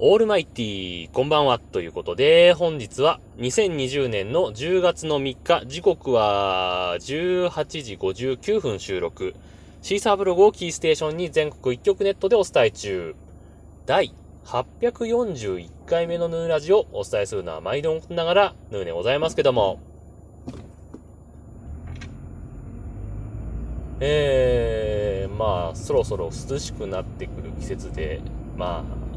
オールマイティー、こんばんは、ということで、本日は2020年の10月の3日、時刻は18時59分収録、シーサーブログをキーステーションに全国一曲ネットでお伝え中、第841回目のヌーラジをお伝えするのは毎度ながらヌーでございますけども、えー、まあ、そろそろ涼しくなってくる季節で、まあ、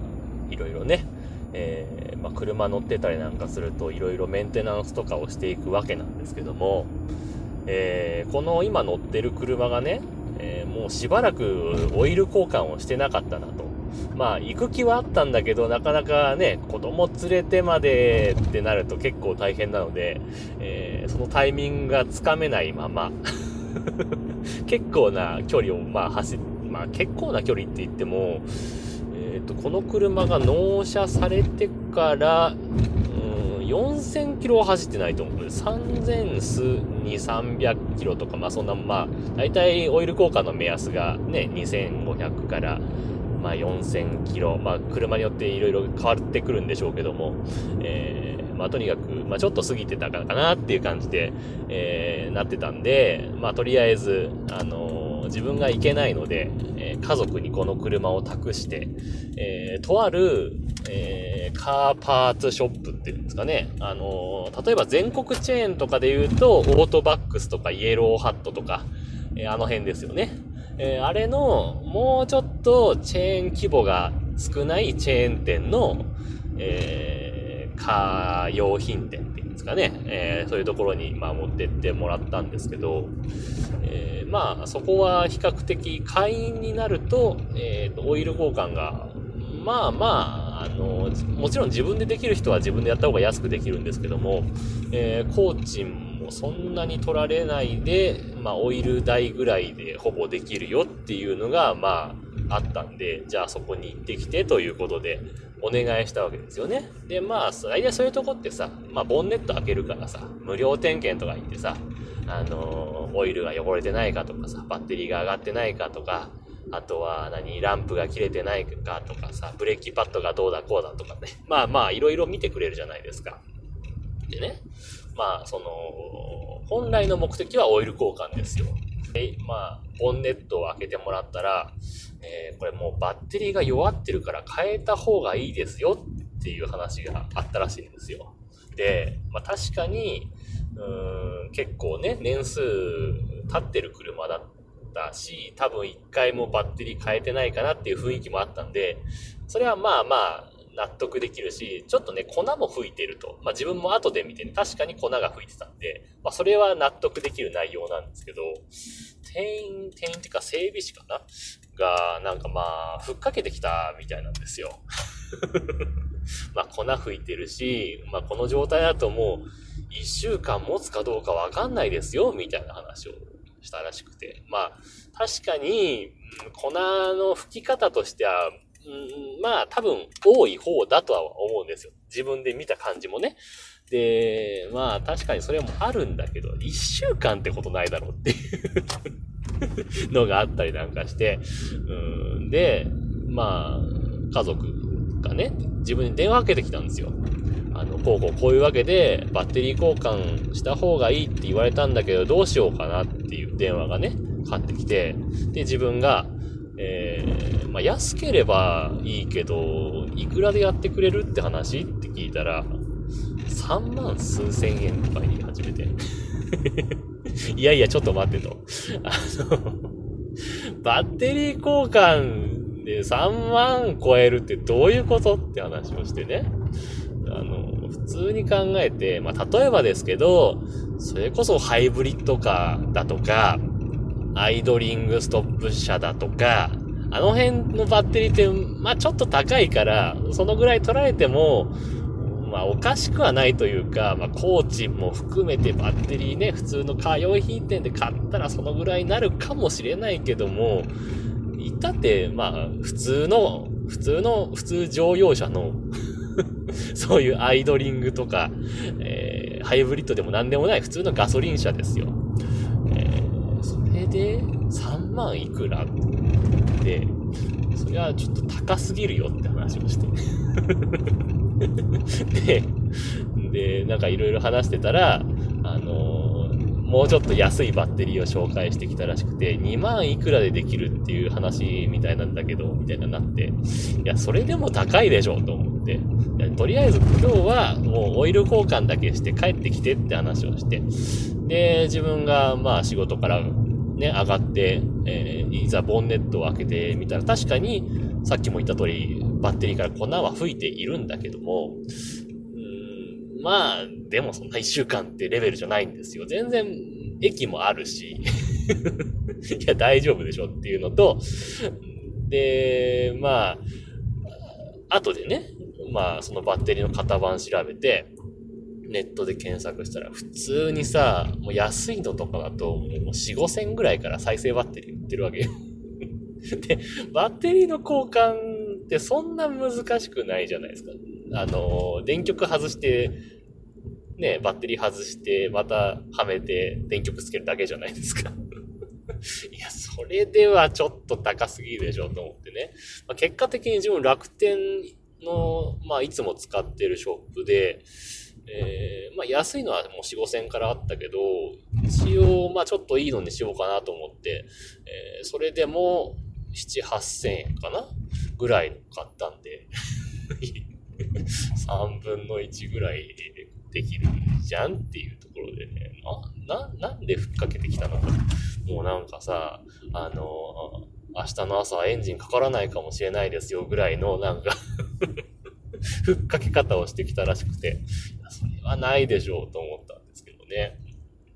いろいろね、えー、まあ、車乗ってたりなんかするといろいろメンテナンスとかをしていくわけなんですけども、えー、この今乗ってる車がね、えー、もうしばらくオイル交換をしてなかったなと。まあ、行く気はあったんだけど、なかなかね、子供連れてまでってなると結構大変なので、えそのタイミングがつかめないまま 結構な距離を、まあ走、まあ結構な距離って言っても、え、ー、と、この車が納車されてから、うん、4000キロは走ってないと思う。3000数2、300キロとか、まあそんな、まあ、大体オイル交換の目安がね、2500から、まあ4000キロ、まあ車によっていろいろ変わってくるんでしょうけども、えー、まあとにかく、まあちょっと過ぎてたかなっていう感じで、えー、なってたんで、まあとりあえず、あのー自分が行けないので、ー、家族にこの車を託して、えー、とある、えー、カーパーツショップっていうんですかね。あの例えば全国チェーンとかで言うと、オートバックスとかイエローハットとか、えあの辺ですよね。えあれの、もうちょっとチェーン規模が少ないチェーン店の、えカー用品店ってですかね。えそういうところに、まあ、持ってってもらったんですけど、えまあ、そこは比較的会員になると、えっ、ー、と、オイル交換が、まあまあ、あの、もちろん自分でできる人は自分でやった方が安くできるんですけども、えー、工賃もそんなに取られないで、まあ、オイル代ぐらいでほぼできるよっていうのが、まあ、あったんで、じゃあそこに行ってきてということで、お願いしたわけですよね。で、まあ、大体そういうとこってさ、まあ、ボンネット開けるからさ、無料点検とか言ってさ、あのオイルが汚れてないかとかさ、バッテリーが上がってないかとか、あとは何、ランプが切れてないかとかさ、ブレーキパッドがどうだこうだとかね。まあまあ、いろいろ見てくれるじゃないですか。でね、まあ、その、本来の目的はオイル交換ですよ。で、まあ、ボンネットを開けてもらったら、えー、これもうバッテリーが弱ってるから変えた方がいいですよっていう話があったらしいんですよ。で、まあ確かに、うん、結構ね、年数経ってる車だったし、多分一回もバッテリー変えてないかなっていう雰囲気もあったんで、それはまあまあ納得できるし、ちょっとね、粉も吹いてると。まあ自分も後で見てね、確かに粉が吹いてたんで、まあそれは納得できる内容なんですけど、店員、店員っていうか整備士かな？が、なんかまあ、ふっかけてきたみたいなんですよ。まあ粉吹いてるし、まあこの状態だともう、一週間持つかどうかわかんないですよ、みたいな話をしたらしくて。まあ、確かに、粉の吹き方としては、んまあ、多分多い方だとは思うんですよ。自分で見た感じもね。で、まあ、確かにそれもあるんだけど、一週間ってことないだろうっていう のがあったりなんかして、うんで、まあ、家族がね、自分に電話かけてきたんですよ。あの、こうこうこういうわけで、バッテリー交換した方がいいって言われたんだけど、どうしようかなっていう電話がね、かかってきて、で、自分が、えー、まあ、安ければいいけど、いくらでやってくれるって話？って聞いたら、3万数千円とか言い始めて。いやいや、ちょっと待ってと。あの、バッテリー交換で3万超えるってどういうこと？って話をしてね。あの、普通に考えて、まあ、例えばですけど、それこそハイブリッドカーだとか、アイドリングストップ車だとか、あの辺のバッテリーって、まあ、ちょっと高いから、そのぐらい取られても、まあ、おかしくはないというか、まあ、工賃も含めてバッテリーね、普通のカー用品店で買ったらそのぐらいになるかもしれないけども、いたって、まあ、普通の、普通の、普通乗用車の そういうアイドリングとか、えー、ハイブリッドでも何でもない普通のガソリン車ですよ。えー、それで3万いくら？で、そいや、ちょっと高すぎるよって話をして。で、で、なんかいろいろ話してたら、あの、もうちょっと安いバッテリーを紹介してきたらしくて、2万いくらでできるっていう話みたいなんだけど、みたいななって、いや、それでも高いでしょ、と思って。とりあえず今日はもうオイル交換だけして帰ってきてって話をして、で、自分がまあ仕事からね、上がって、えー、いざボンネットを開けてみたら確かにさっきも言った通りバッテリーから粉は吹いているんだけども、まあ、でもそんな一週間ってレベルじゃないんですよ。全然、駅もあるし、いや、大丈夫でしょっていうのと、で、まあ、後でね、まあ、そのバッテリーの型番調べて、ネットで検索したら、普通にさ、もう安いのとかだと、もう4、5千ぐらいから再生バッテリー売ってるわけよ。で、バッテリーの交換ってそんな難しくないじゃないですか。あの、電極外して、ね、バッテリー外して、またはめて電極つけるだけじゃないですか。いや、それではちょっと高すぎるでしょと思ってね。まあ、結果的に自分楽天の、まあ、いつも使ってるショップで、えー、まあ、安いのはもう4、5千からあったけど、一応、まあ、ちょっといいのにしようかなと思って、えー、それでも、7、8千円かなぐらい買ったんで 3分の1ぐらいできるじゃんっていうところでね、な、な、なんでふっかけてきたのか。もうなんかさ、あの、明日の朝はエンジンかからないかもしれないですよぐらいのなんか ふっかけ方をしてきたらしくて、それはないでしょうと思ったんですけどね。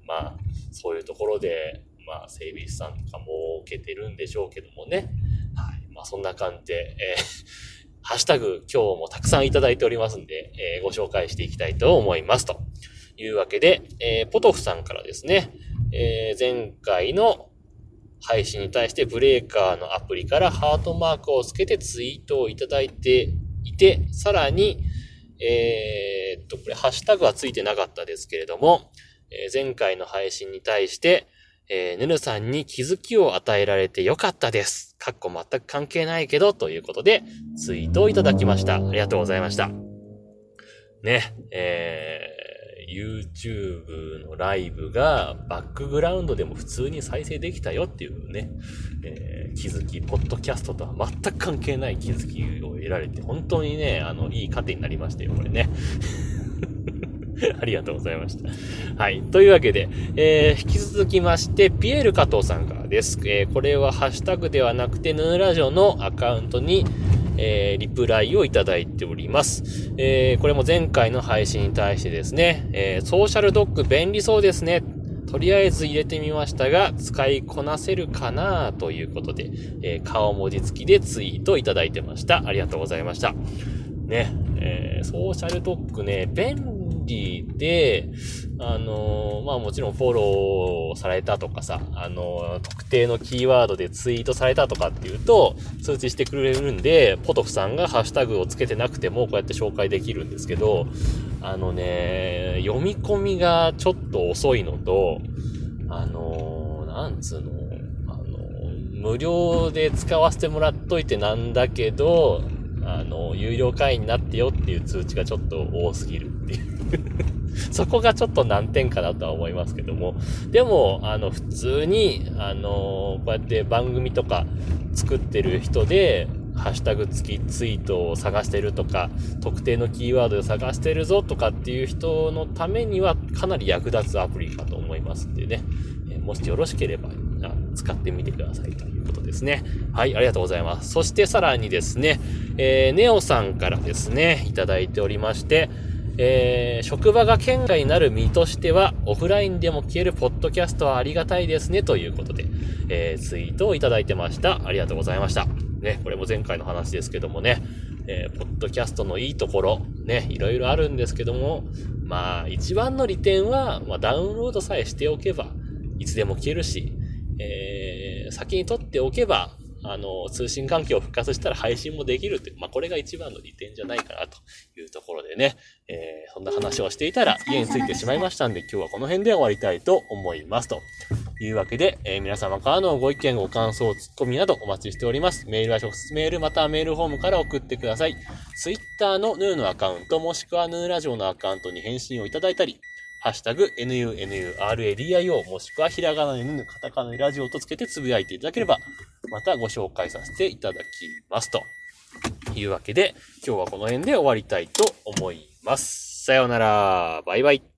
まあ、そういうところで、まあ、整備士さんとかも受けてるんでしょうけどもね。はい。まあ、そんな感じで、えー ハッシュタグ今日もたくさんいただいておりますんで、えー、ご紹介していきたいと思います。というわけで、えー、ポトフさんからですね、えー、前回の配信に対してブレーカーのアプリからハートマークをつけてツイートをいただいていて、さらに、えー、っと、これハッシュタグはついてなかったですけれども、えー、前回の配信に対して、えー、ヌヌさんに気づきを与えられてよかったです。かっこ全く関係ないけど、ということで、ツイートをいただきました。ありがとうございました。ね、えー、YouTube のライブがバックグラウンドでも普通に再生できたよっていうね、えー、気づき、ポッドキャストとは全く関係ない気づきを得られて、本当にね、あの、いい糧になりましたよ、これね。ありがとうございました。はい。というわけで、えー、引き続きまして、ピエール加藤さんからです。えー、これはハッシュタグではなくて、ヌーラジオのアカウントに、えー、リプライをいただいております。えー、これも前回の配信に対してですね、えー、ソーシャルドッグ便利そうですね。とりあえず入れてみましたが、使いこなせるかなということで、えー、顔文字付きでツイートいただいてました。ありがとうございました。ね、えー、ソーシャルドッグね、便利で、あのまあもちろんフォローされたとかさ、あの特定のキーワードでツイートされたとかっていうと、通知してくれるんで、ポトフさんがハッシュタグをつけてなくてもこうやって紹介できるんですけど、あのね、読み込みがちょっと遅いのと、あのなんつうの、あの無料で使わせてもらっといてなんだけど、あの、有料会員になってよっていう通知がちょっと多すぎる。っていう そこがちょっと難点かなとは思いますけども。でも、あの、普通に、あの、こうやって番組とか作ってる人で、ハッシュタグ付きツイートを探してるとか、特定のキーワードを探してるぞとかっていう人のためにはかなり役立つアプリかと思いますんでね。もしよろしければ使ってみてくださいということですね。はい、ありがとうございます。そしてさらにですね、えー、ネオさんからですね、いただいておりまして、えー、職場が県外になる身としては、オフラインでも聞けるポッドキャストはありがたいですね、ということで、えー、ツイートをいただいてました。ありがとうございました。ね、これも前回の話ですけどもね、えー、ポッドキャストのいいところ、ね、いろいろあるんですけども、まあ、一番の利点は、まあ、ダウンロードさえしておけば、いつでも聞けるし、えー、先に取っておけば、あの、通信環境を復活したら配信もできるっていう、まあ、これが一番の利点じゃないかなというところでね、えー、そんな話をしていたら家に着いてしまいましたんで、今日はこの辺で終わりたいと思いますと。いうわけで、えー、皆様からのご意見、ご感想、ツッコミなどお待ちしております。メールは直接メール、またはメールフォームから送ってください。Twitter のヌーのアカウント、もしくはヌーラジオのアカウントに返信をいただいたり、ハッシュタグ、nunuradio、もしくはひらがなでぬ、カタカナでラジオとつけてつぶやいていただければ、またご紹介させていただきます。というわけで、今日はこの辺で終わりたいと思います。さようなら。バイバイ。